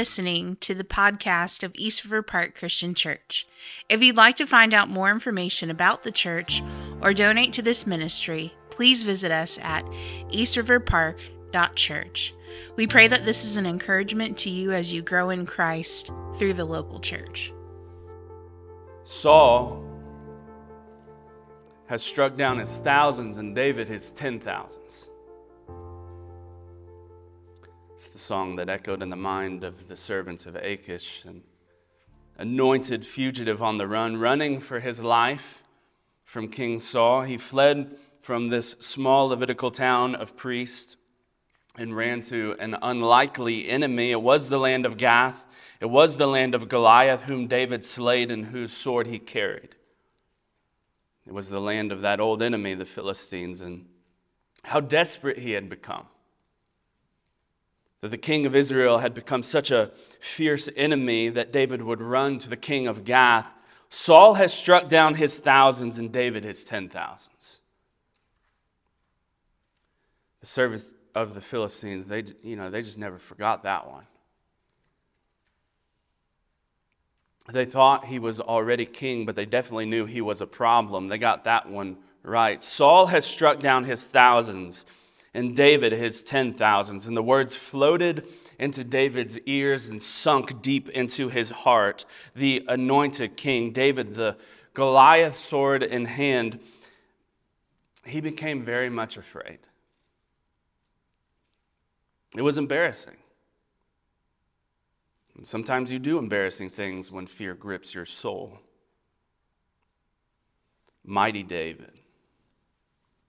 listening to the podcast of East River Park Christian Church. If you'd like to find out more information about the church or donate to this ministry, please visit us at eastriverpark.church. We pray that this is an encouragement to you as you grow in Christ through the local church. Saul has struck down his thousands and David his ten thousands. It's the song that echoed in the mind of the servants of Achish, an anointed fugitive on the run, running for his life from King Saul. He fled from this small Levitical town of priests and ran to an unlikely enemy. It was the land of Gath. It was the land of Goliath, whom David slayed and whose sword he carried. It was the land of that old enemy, the Philistines, and how desperate he had become that the king of Israel had become such a fierce enemy that David would run to the king of Gath. Saul has struck down his thousands and David his ten thousands. The service of the Philistines, they, you know, they just never forgot that one. They thought he was already king, but they definitely knew he was a problem. They got that one right. Saul has struck down his thousands and David his ten thousands. And the words floated into David's ears and sunk deep into his heart. The anointed king, David, the Goliath sword in hand, he became very much afraid. It was embarrassing. And sometimes you do embarrassing things when fear grips your soul. Mighty David.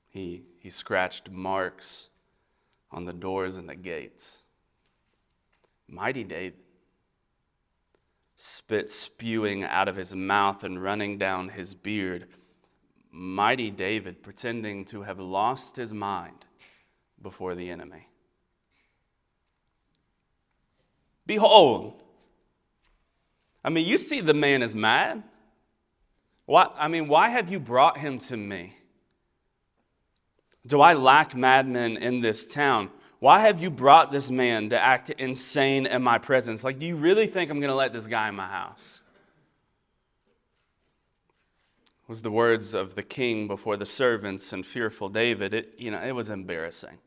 He he scratched marks on the doors and the gates. Mighty David, spit spewing out of his mouth and running down his beard. Mighty David, pretending to have lost his mind before the enemy. Behold, I mean, you see the man is mad. What, I mean, why have you brought him to me? Do I lack madmen in this town? Why have you brought this man to act insane in my presence? Like, do you really think I'm going to let this guy in my house? was the words of the king before the servants and fearful David. It, you know, it was embarrassing.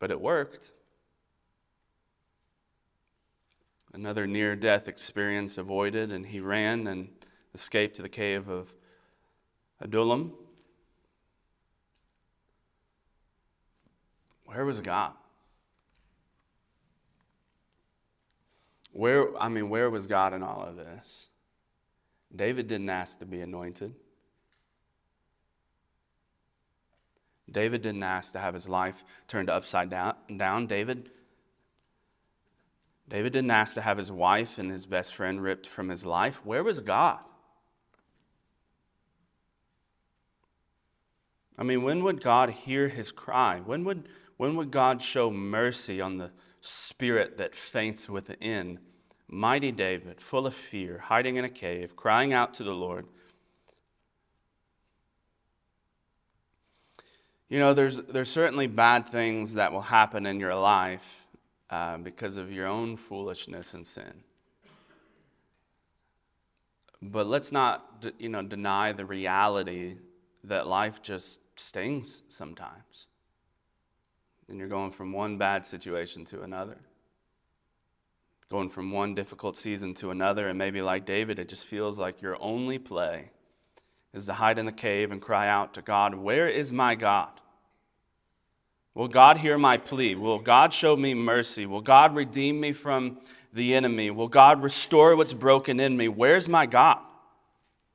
But it worked. Another near death experience avoided, and he ran and escaped to the cave of Adullam. Where was God? Where, I mean, where was God in all of this? David didn't ask to be anointed. David didn't ask to have his life turned upside down. down. David, David didn't ask to have his wife and his best friend ripped from his life. Where was God? I mean, when would God hear his cry? When would, when would God show mercy on the spirit that faints within? Mighty David, full of fear, hiding in a cave, crying out to the Lord. You know, there's, there's certainly bad things that will happen in your life uh, because of your own foolishness and sin. But let's not, you know, deny the reality that life just stings sometimes and you're going from one bad situation to another. Going from one difficult season to another, and maybe like David, it just feels like your only play is to hide in the cave and cry out to God, Where is my God? Will God hear my plea? Will God show me mercy? Will God redeem me from the enemy? Will God restore what's broken in me? Where's my God?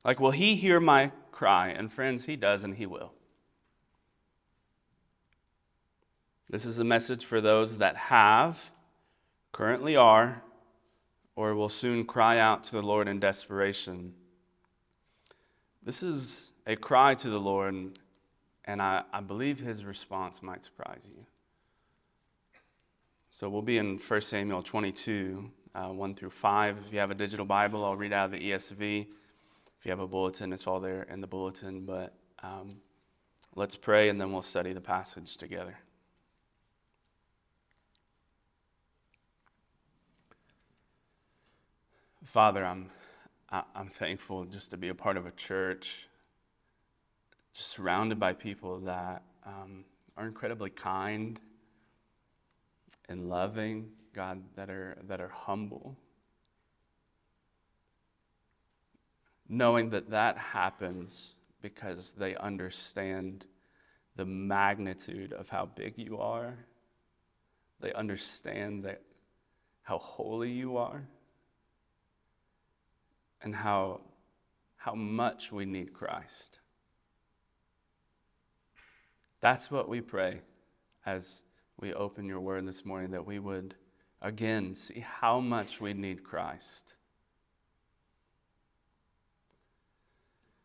Like, will He hear my cry? And friends, He does, and He will. This is a message for those that have, currently are, or will soon cry out to the Lord in desperation. This is a cry to the Lord, and I, I believe his response might surprise you. So we'll be in 1 Samuel 22, uh, 1 through 5. If you have a digital Bible, I'll read out of the ESV. If you have a bulletin, it's all there in the bulletin. But um, let's pray, and then we'll study the passage together. Father, I'm, I'm thankful just to be a part of a church, surrounded by people that um, are incredibly kind and loving, God, that are, that are humble. Knowing that that happens because they understand the magnitude of how big you are. They understand that how holy you are and how, how much we need Christ. That's what we pray as we open your word this morning, that we would again see how much we need Christ.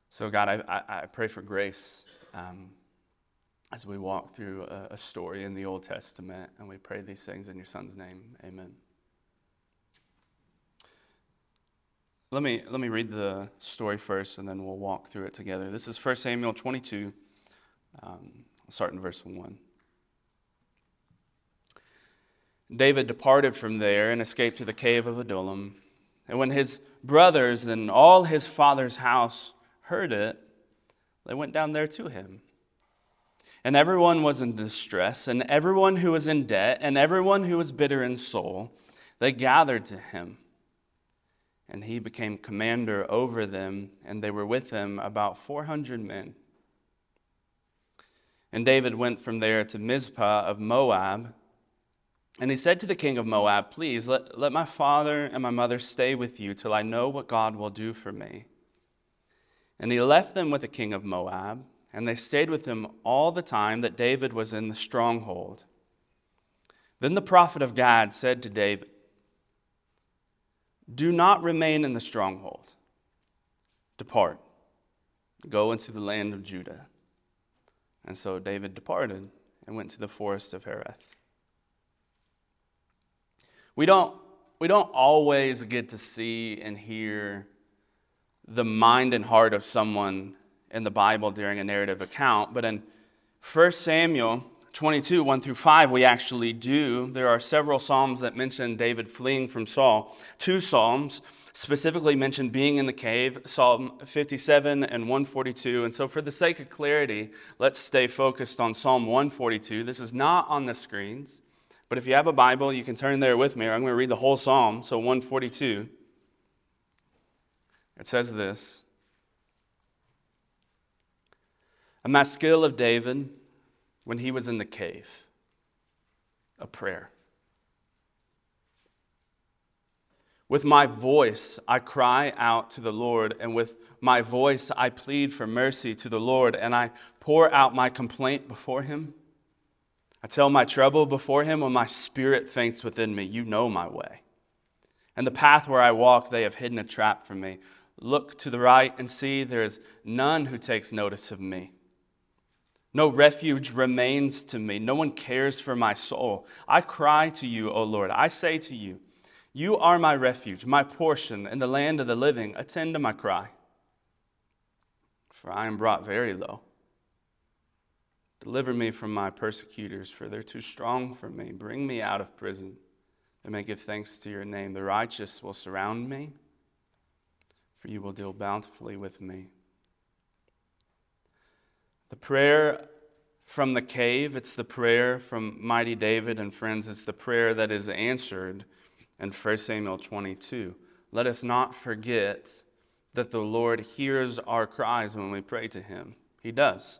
So, God, I, I, I pray for grace um, as we walk through a, a story in the Old Testament, and we pray these things in your Son's name. Amen. Let me, let me read the story first, and then we'll walk through it together. This is 1 Samuel 22. Um, start in verse 1. David departed from there and escaped to the cave of Adullam. And when his brothers and all his father's house heard it, they went down there to him. And everyone was in distress, and everyone who was in debt, and everyone who was bitter in soul, they gathered to him and he became commander over them, and they were with him about 400 men. And David went from there to Mizpah of Moab. And he said to the king of Moab, Please let, let my father and my mother stay with you till I know what God will do for me. And he left them with the king of Moab, and they stayed with him all the time that David was in the stronghold. Then the prophet of God said to David, do not remain in the stronghold. Depart. Go into the land of Judah. And so David departed and went to the forest of Hereth. We don't, we don't always get to see and hear the mind and heart of someone in the Bible during a narrative account, but in 1 Samuel 22, 1 through 5, we actually do. There are several Psalms that mention David fleeing from Saul. Two Psalms specifically mention being in the cave, Psalm 57 and 142. And so, for the sake of clarity, let's stay focused on Psalm 142. This is not on the screens, but if you have a Bible, you can turn there with me, or I'm going to read the whole Psalm. So, 142. It says this A maskil of David when he was in the cave a prayer. With my voice, I cry out to the Lord, and with my voice, I plead for mercy to the Lord, and I pour out my complaint before him. I tell my trouble before him when my spirit faints within me. You know my way. And the path where I walk, they have hidden a trap for me. Look to the right and see there is none who takes notice of me. No refuge remains to me. No one cares for my soul. I cry to you, O Lord. I say to you, You are my refuge, my portion in the land of the living. Attend to my cry. For I am brought very low. Deliver me from my persecutors, for they're too strong for me. Bring me out of prison. I may give thanks to your name. The righteous will surround me, for you will deal bountifully with me. The prayer from the cave, it's the prayer from mighty David, and friends, it's the prayer that is answered in 1 Samuel 22. Let us not forget that the Lord hears our cries when we pray to Him. He does.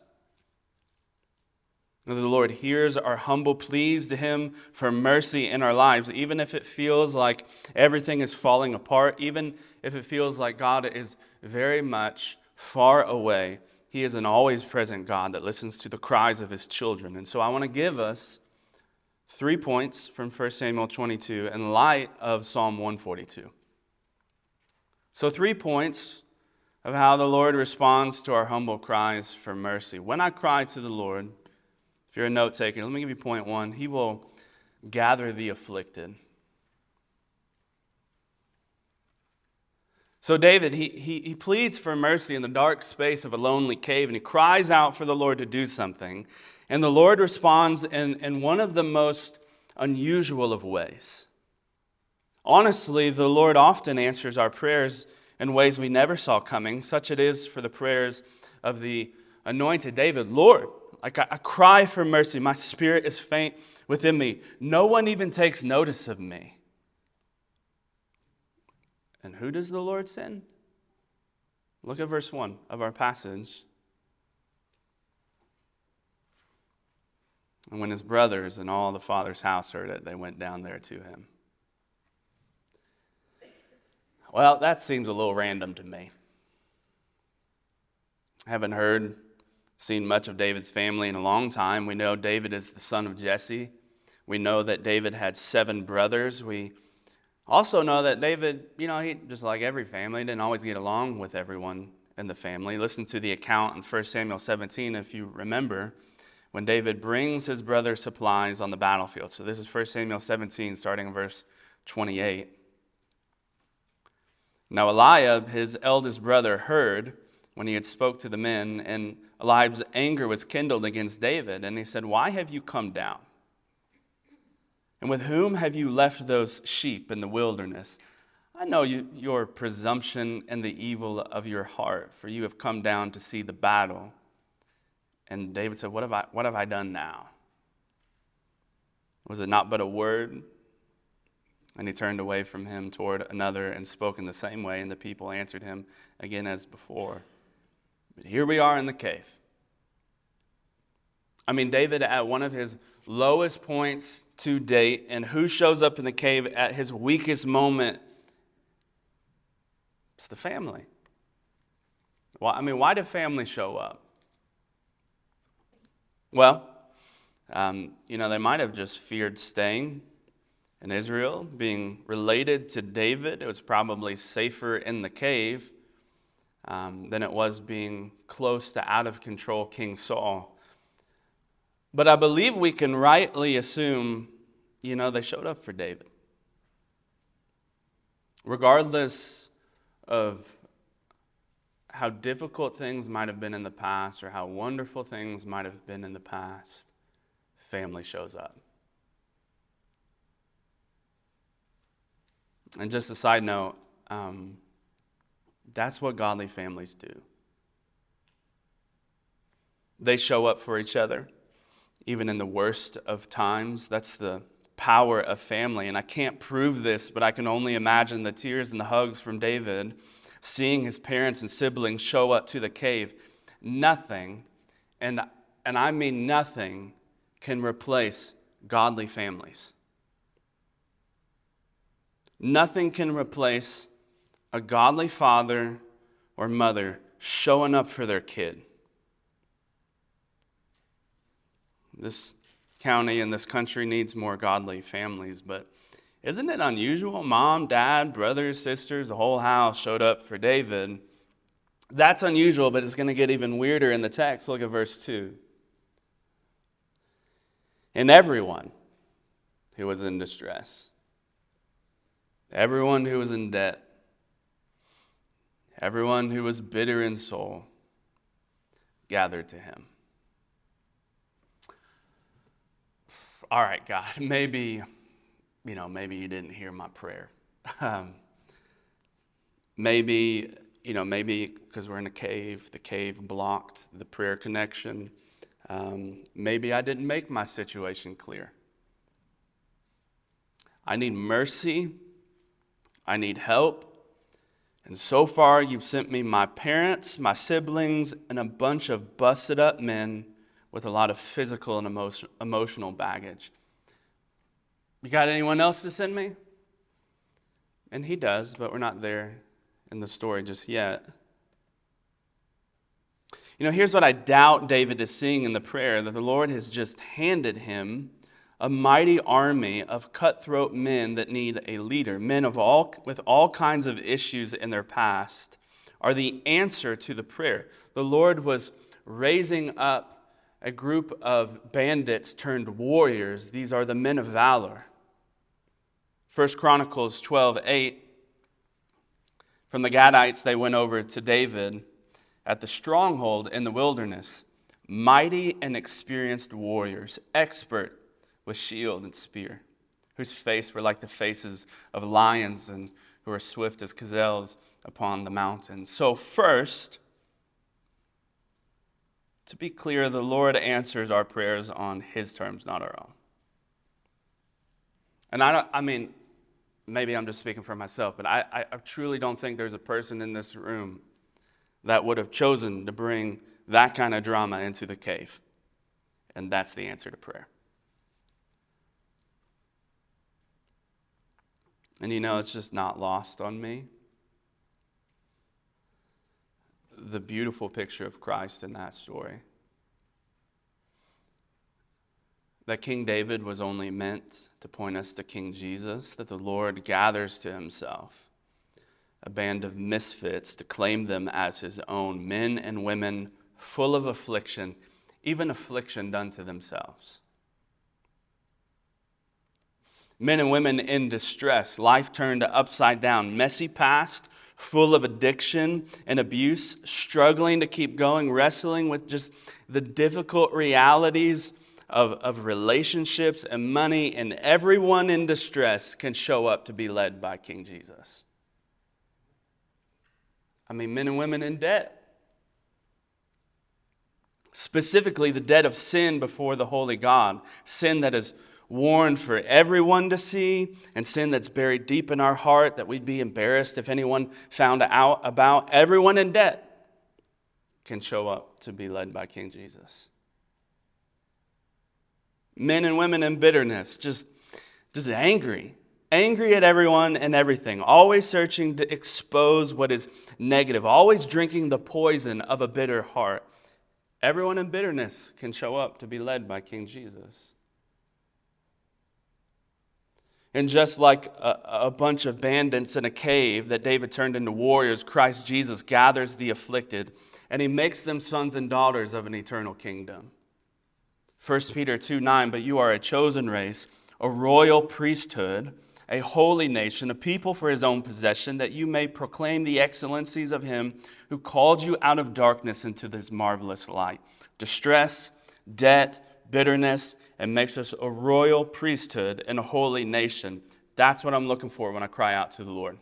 The Lord hears our humble pleas to Him for mercy in our lives, even if it feels like everything is falling apart, even if it feels like God is very much far away. He is an always present God that listens to the cries of his children. And so I want to give us three points from 1 Samuel 22 in light of Psalm 142. So, three points of how the Lord responds to our humble cries for mercy. When I cry to the Lord, if you're a note taker, let me give you point one He will gather the afflicted. So, David, he, he, he pleads for mercy in the dark space of a lonely cave, and he cries out for the Lord to do something. And the Lord responds in, in one of the most unusual of ways. Honestly, the Lord often answers our prayers in ways we never saw coming. Such it is for the prayers of the anointed David. Lord, like I, I cry for mercy. My spirit is faint within me. No one even takes notice of me. And who does the Lord send? Look at verse 1 of our passage. And when his brothers and all the father's house heard it, they went down there to him. Well, that seems a little random to me. I haven't heard, seen much of David's family in a long time. We know David is the son of Jesse. We know that David had seven brothers. We also know that David, you know, he just like every family, didn't always get along with everyone in the family. Listen to the account in 1 Samuel 17 if you remember when David brings his brother supplies on the battlefield. So this is 1 Samuel 17 starting in verse 28. Now Eliab, his eldest brother, heard when he had spoke to the men, and Eliab's anger was kindled against David, and he said, Why have you come down? And with whom have you left those sheep in the wilderness? I know you, your presumption and the evil of your heart, for you have come down to see the battle. And David said, What have I, what have I done now? Was it not but a word? And he turned away from him toward another and spoke in the same way, and the people answered him again as before. But here we are in the cave. I mean, David at one of his lowest points to date, and who shows up in the cave at his weakest moment? It's the family. Well, I mean, why did family show up? Well, um, you know, they might have just feared staying in Israel, being related to David. It was probably safer in the cave um, than it was being close to out of control King Saul. But I believe we can rightly assume, you know, they showed up for David. Regardless of how difficult things might have been in the past or how wonderful things might have been in the past, family shows up. And just a side note, um, that's what godly families do. They show up for each other, even in the worst of times. That's the power of family. And I can't prove this, but I can only imagine the tears and the hugs from David seeing his parents and siblings show up to the cave. Nothing, and, and I mean nothing, can replace godly families. Nothing can replace a godly father or mother showing up for their kid. This county and this country needs more godly families, but isn't it unusual? Mom, dad, brothers, sisters, the whole house showed up for David. That's unusual, but it's going to get even weirder in the text. Look at verse 2. And everyone who was in distress Everyone who was in debt, everyone who was bitter in soul, gathered to him. All right, God, maybe, you know, maybe you didn't hear my prayer. Um, maybe, you know, maybe because we're in a cave, the cave blocked the prayer connection. Um, maybe I didn't make my situation clear. I need mercy I need help. And so far, you've sent me my parents, my siblings, and a bunch of busted up men with a lot of physical and emotion, emotional baggage. You got anyone else to send me? And he does, but we're not there in the story just yet. You know, here's what I doubt David is seeing in the prayer that the Lord has just handed him a mighty army of cutthroat men that need a leader, men of all, with all kinds of issues in their past, are the answer to the prayer. The Lord was raising up a group of bandits turned warriors. These are the men of valor. 1 Chronicles 12 8. From the Gadites, they went over to David at the stronghold in the wilderness. Mighty and experienced warriors, expert with shield and spear, whose face were like the faces of lions and who are swift as gazelles upon the mountain. So, first, to be clear, the Lord answers our prayers on His terms, not our own. And I, don't, I mean, maybe I'm just speaking for myself, but I, I, truly don't think there's a person in this room that would have chosen to bring that kind of drama into the cave. And that's the answer to prayer. And you know, it's just not lost on me. The beautiful picture of Christ in that story. That King David was only meant to point us to King Jesus, that the Lord gathers to himself a band of misfits to claim them as his own, men and women full of affliction, even affliction done to themselves men and women in distress, life turned upside down, messy past, full of addiction and abuse, struggling to keep going, wrestling with just the difficult realities of, of relationships and money, and everyone in distress can show up to be led by King Jesus. I mean, men and women in debt. Specifically, the debt of sin before the holy God, sin that is warned for everyone to see, and sin that's buried deep in our heart that we'd be embarrassed if anyone found out about. Everyone in debt can show up to be led by King Jesus. Men and women in bitterness, just, just angry, angry at everyone and everything, always searching to expose what is negative, always drinking the poison of a bitter heart. Everyone in bitterness can show up to be led by King Jesus. And just like a, a, bunch of bandits in a cave that David turned into warriors, Christ Jesus gathers the afflicted and he makes them sons and daughters of an eternal kingdom. 1 Peter 2 9, but you are a chosen race, a royal priesthood, a holy nation, a people for his own possession, that you may proclaim the excellencies of him who called you out of darkness into this marvelous light. Distress, debt, bitterness, and makes us a royal priesthood and a holy nation. That's what I'm looking for when I cry out to the Lord.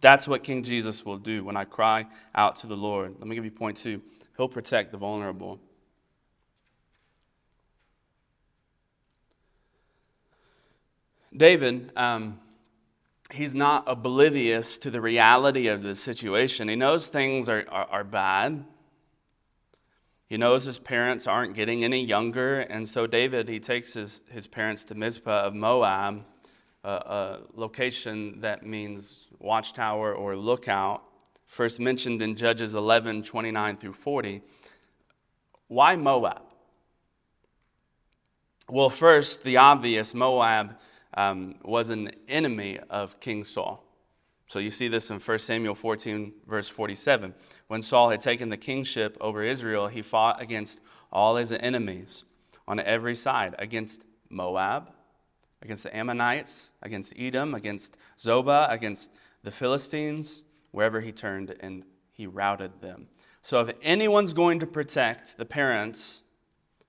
That's what King Jesus will do when I cry out to the Lord. Let me give you point two. He'll protect the vulnerable. David, um, he's not oblivious to the reality of the situation. He knows things are, are, are bad. He knows his parents aren't getting any younger, and so David, he takes his, his parents to Mizpah of Moab, a, a location that means watchtower or lookout, first mentioned in Judges 11 29 through 40. Why Moab? Well, first, the obvious Moab um, was an enemy of King Saul. So you see this in 1 Samuel 14, verse 47. When Saul had taken the kingship over Israel, he fought against all his enemies on every side against Moab, against the Ammonites, against Edom, against Zobah, against the Philistines, wherever he turned, and he routed them. So if anyone's going to protect the parents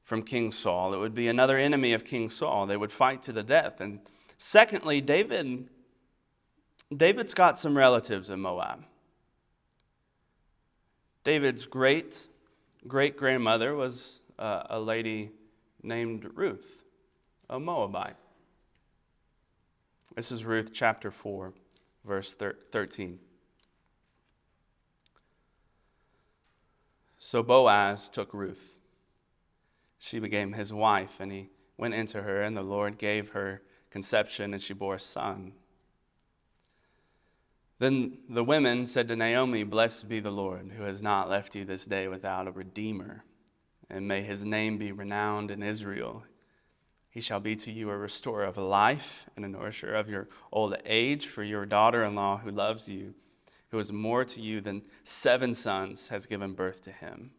from King Saul, it would be another enemy of King Saul. They would fight to the death. And secondly, David David's got some relatives in Moab. David's great great grandmother was uh, a lady named Ruth, a Moabite. This is Ruth chapter 4, verse 13. So Boaz took Ruth. She became his wife, and he went into her, and the Lord gave her conception, and she bore a son. Then the women said to Naomi, Blessed be the Lord, who has not left you this day without a redeemer, and may his name be renowned in Israel. He shall be to you a restorer of life and a nourisher of your old age, for your daughter in law who loves you, who is more to you than seven sons, has given birth to him.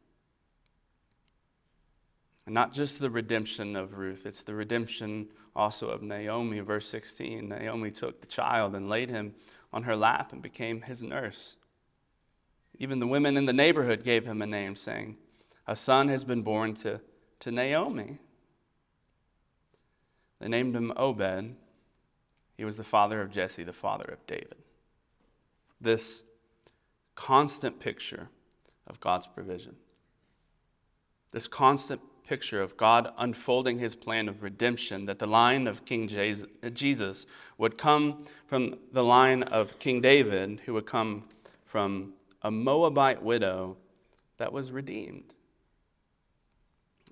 And not just the redemption of Ruth, it's the redemption also of Naomi. Verse 16 Naomi took the child and laid him on her lap and became his nurse. Even the women in the neighborhood gave him a name, saying, A son has been born to, to Naomi. They named him Obed. He was the father of Jesse, the father of David. This constant picture of God's provision. This constant picture of God unfolding his plan of redemption, that the line of King uh, Jesus would come from the line of King David, who would come from a Moabite widow that was redeemed.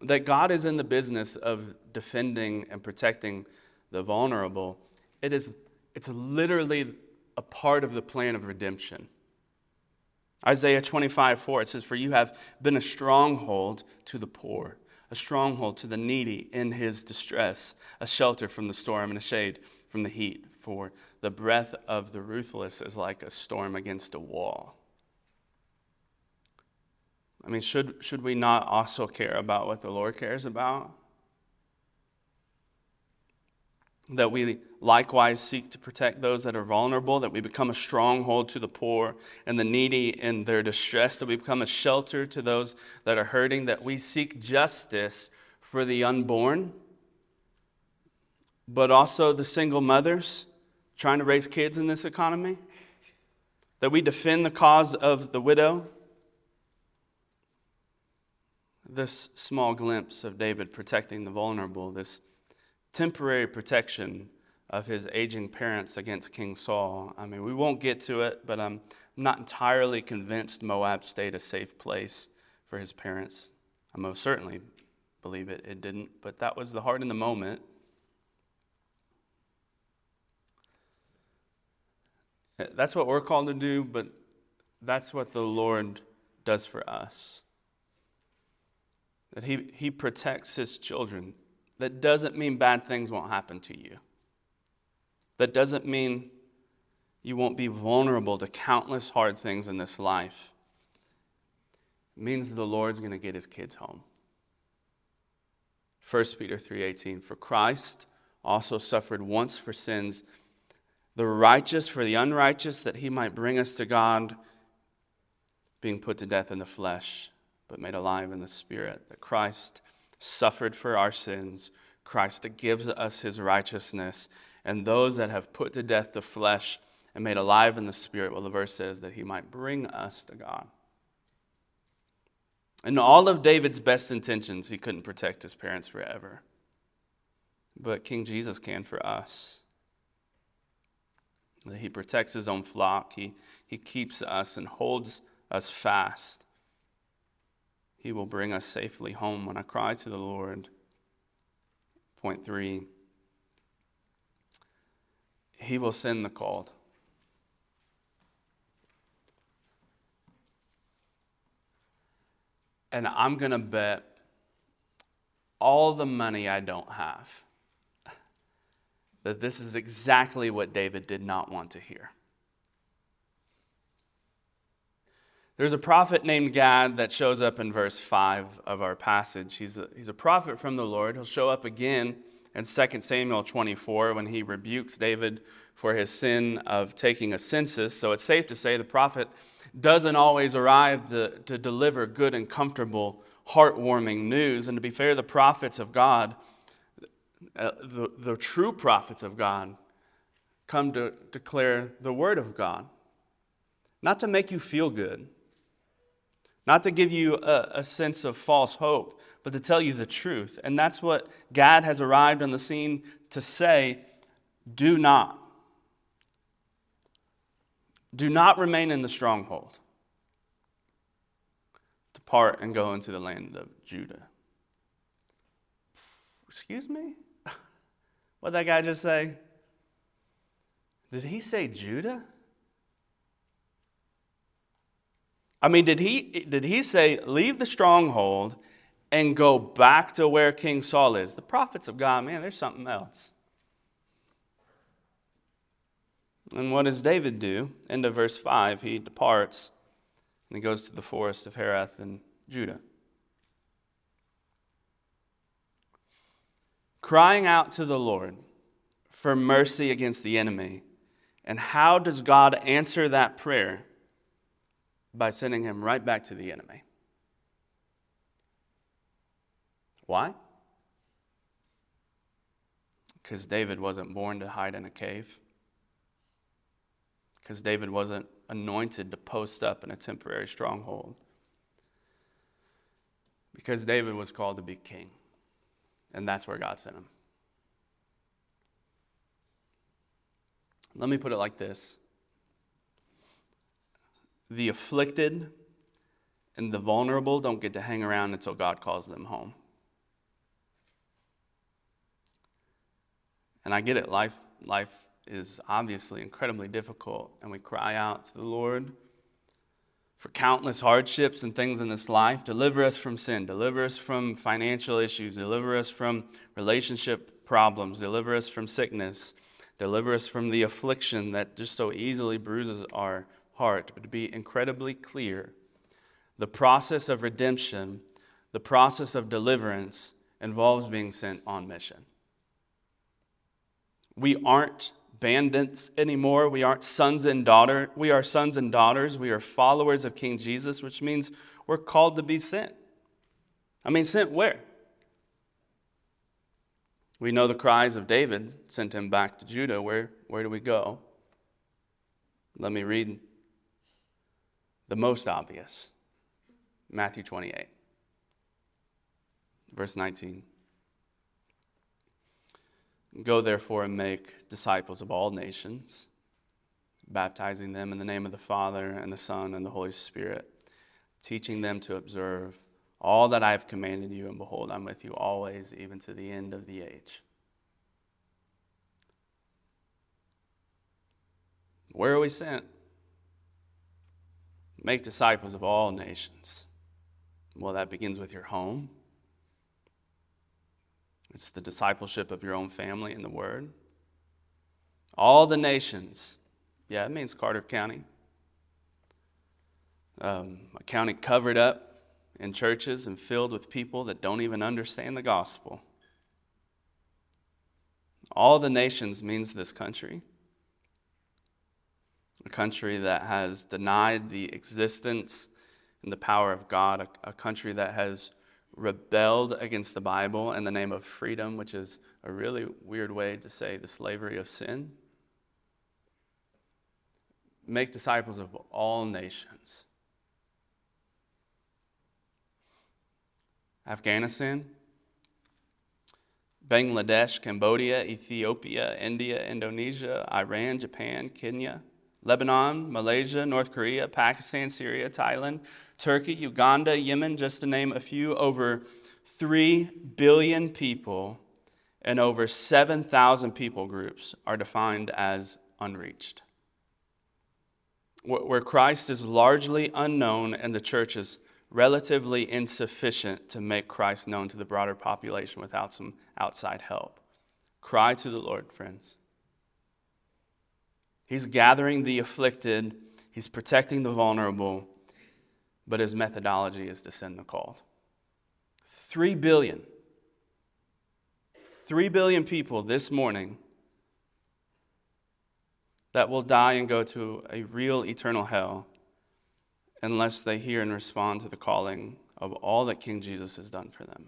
That God is in the business of defending and protecting the vulnerable. It is, it's literally a part of the plan of redemption. Isaiah 25, 4, it says, For you have been a stronghold to the poor a stronghold to the needy in his distress, a shelter from the storm and a shade from the heat. For the breath of the ruthless is like a storm against a wall. I mean, should, should we not also care about what the Lord cares about? That we likewise seek to protect those that are vulnerable, that we become a stronghold to the poor and the needy in their distress, that we become a shelter to those that are hurting, that we seek justice for the unborn, but also the single mothers trying to raise kids in this economy, that we defend the cause of the widow. This small glimpse of David protecting the vulnerable, this temporary protection of his aging parents against King Saul. I mean, we won't get to it, but I'm not entirely convinced Moab stayed a safe place for his parents. I most certainly believe it, it didn't, but that was the heart in the moment. That's what we're called to do, but that's what the Lord does for us. That He, he protects His children that doesn't mean bad things won't happen to you. That doesn't mean you won't be vulnerable to countless hard things in this life. It means the Lord's going to get his kids home. 1 Peter 3:18 For Christ also suffered once for sins the righteous for the unrighteous that he might bring us to God being put to death in the flesh but made alive in the spirit that Christ suffered for our sins. Christ gives us his righteousness. And those that have put to death the flesh and made alive in the spirit, well, the verse says that he might bring us to God. In all of David's best intentions, he couldn't protect his parents forever. But King Jesus can for us. He protects his own flock, he, he keeps us and holds us fast. He will bring us safely home when I cry to the Lord. Point three He will send the called. And I'm going to bet all the money I don't have that this is exactly what David did not want to hear. There's a prophet named Gad that shows up in verse 5 of our passage. He's a, he's a prophet from the Lord. He'll show up again in 2 Samuel 24 when he rebukes David for his sin of taking a census. So it's safe to say the prophet doesn't always arrive to, to deliver good and comfortable, heartwarming news. And to be fair, the prophets of God, uh, the, the true prophets of God, come to declare the word of God. Not to make you feel good, not to give you a, a, sense of false hope, but to tell you the truth. And that's what Gad has arrived on the scene to say do not. Do not remain in the stronghold. Depart and go into the land of Judah. Excuse me? what did that guy just say? Did he say Judah? I mean, did he, did he say, leave the stronghold and go back to where King Saul is? The prophets of God, man, there's something else. And what does David do? End of verse 5, he departs and he goes to the forest of Hereth in Judah. Crying out to the Lord for mercy against the enemy. And how does God answer that prayer? By sending him right back to the enemy. Why? Because David wasn't born to hide in a cave. Because David wasn't anointed to post up in a temporary stronghold. Because David was called to be king. And that's where God sent him. Let me put it like this the afflicted and the vulnerable don't get to hang around until God calls them home. And I get it, life, life is obviously incredibly difficult, and we cry out to the Lord for countless hardships and things in this life. Deliver us from sin, deliver us from financial issues, deliver us from relationship problems, deliver us from sickness, deliver us from the affliction that just so easily bruises our heart. But to be incredibly clear, the process of redemption, the process of deliverance, involves being sent on mission. We aren't bandits anymore. We aren't sons and daughter. We are sons and daughters. We are followers of King Jesus, which means we're called to be sent. I mean, sent where? We know the cries of David sent him back to Judah. Where, where do we go? Let me read the most obvious Matthew 28, verse 19. Go therefore and make disciples of all nations, baptizing them in the name of the Father and the Son and the Holy Spirit, teaching them to observe all that I have commanded you, and behold, I'm with you always, even to the end of the age. Where are we sent? Make disciples of all nations. Well, that begins with your home. It's the discipleship of your own family in the Word. All the nations. Yeah, it means Carter County. Um, a county covered up in churches and filled with people that don't even understand the gospel. All the nations means this country. A country that has denied the existence and the power of God, a, a country that has rebelled against the Bible in the name of freedom, which is a really weird way to say the slavery of sin. Make disciples of all nations. Afghanistan, Bangladesh, Cambodia, Ethiopia, India, Indonesia, Iran, Japan, Kenya, Lebanon, Malaysia, North Korea, Pakistan, Syria, Thailand, Turkey, Uganda, Yemen, just to name a few, over 3 billion people and over 7,000 people groups are defined as unreached. Where Christ is largely unknown and the church is relatively insufficient to make Christ known to the broader population without some outside help. Cry to the Lord, friends. He's gathering the afflicted, he's protecting the vulnerable, but his methodology is to send the called. Three billion. Three billion people this morning that will die and go to a real eternal hell unless they hear and respond to the calling of all that King Jesus has done for them.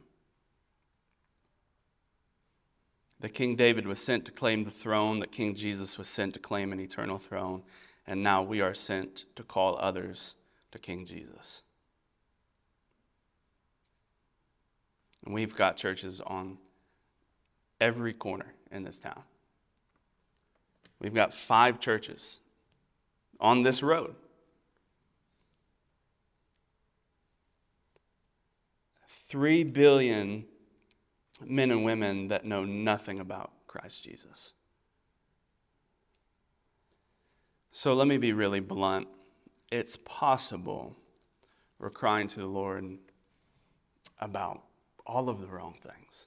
That King David was sent to claim the throne, that King Jesus was sent to claim an eternal throne, and now we are sent to call others to King Jesus. And we've got churches on every corner in this town. We've got five churches on this road. Three billion men and women that know nothing about Christ Jesus. So let me be really blunt. It's possible we're crying to the Lord about all of the wrong things.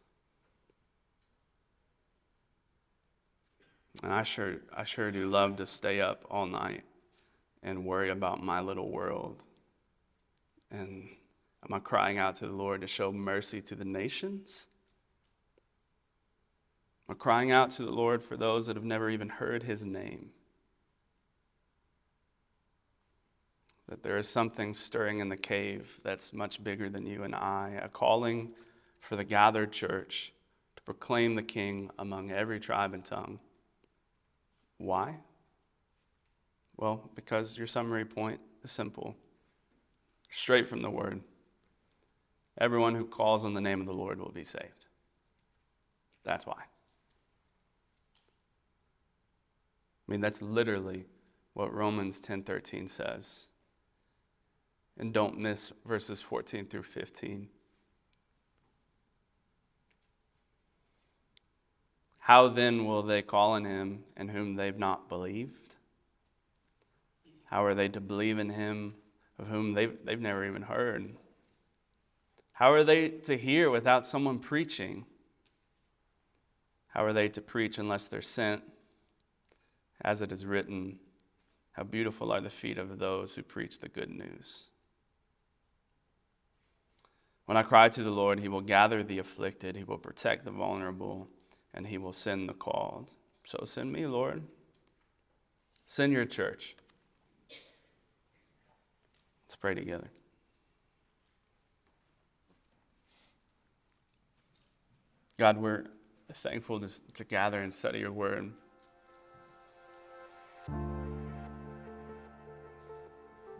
And I sure, I sure do love to stay up all night and worry about my little world. And am I crying out to the Lord to show mercy to the nations? Am I crying out to the Lord for those that have never even heard his name? That there is something stirring in the cave that's much bigger than you and I, a calling for the gathered church to proclaim the king among every tribe and tongue. Why? Well, because your summary point is simple, straight from the word. Everyone who calls on the name of the Lord will be saved. That's why. I mean, that's literally what Romans 10:13 says. And don't miss verses 14 through 15. How then will they call on him in whom they've not believed? How are they to believe in him of whom they've, they've never even heard? How are they to hear without someone preaching? How are they to preach unless they're sent? As it is written, how beautiful are the feet of those who preach the good news. When I cry to the Lord, he will gather the afflicted, he will protect the vulnerable and he will send the called. So send me, Lord. Send your church. Let's pray together. God, we're thankful to, to gather and study your word.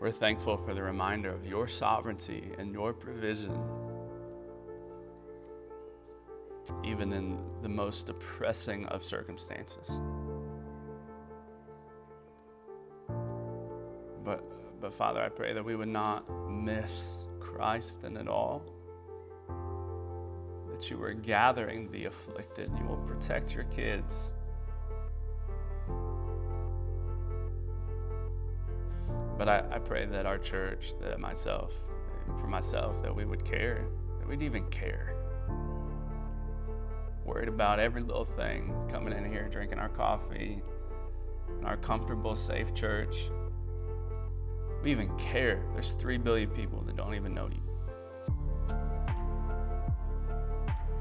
We're thankful for the reminder of your sovereignty and your provision even in the most depressing of circumstances. But, but Father, I pray that we would not miss Christ in it all. That you are gathering the afflicted, you will protect your kids. But I, I pray that our church, that myself, for myself, that we would care, that we'd even care worried about every little thing, coming in here, drinking our coffee, in our comfortable, safe church. We even care. There's three billion people that don't even know you.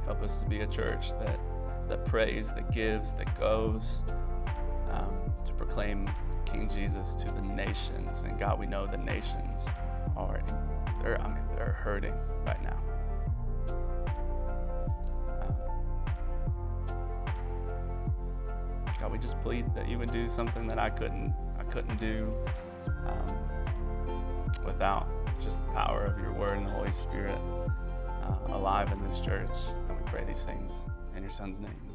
Help us to be a church that, that prays, that gives, that goes um, to proclaim King Jesus to the nations. And God, we know the nations are, they're, I mean, they're hurting right now. God, we just plead that you would do something that I couldn't, I couldn't do um, without just the power of your word and the Holy Spirit uh, alive in this church. And we pray these things in your son's name.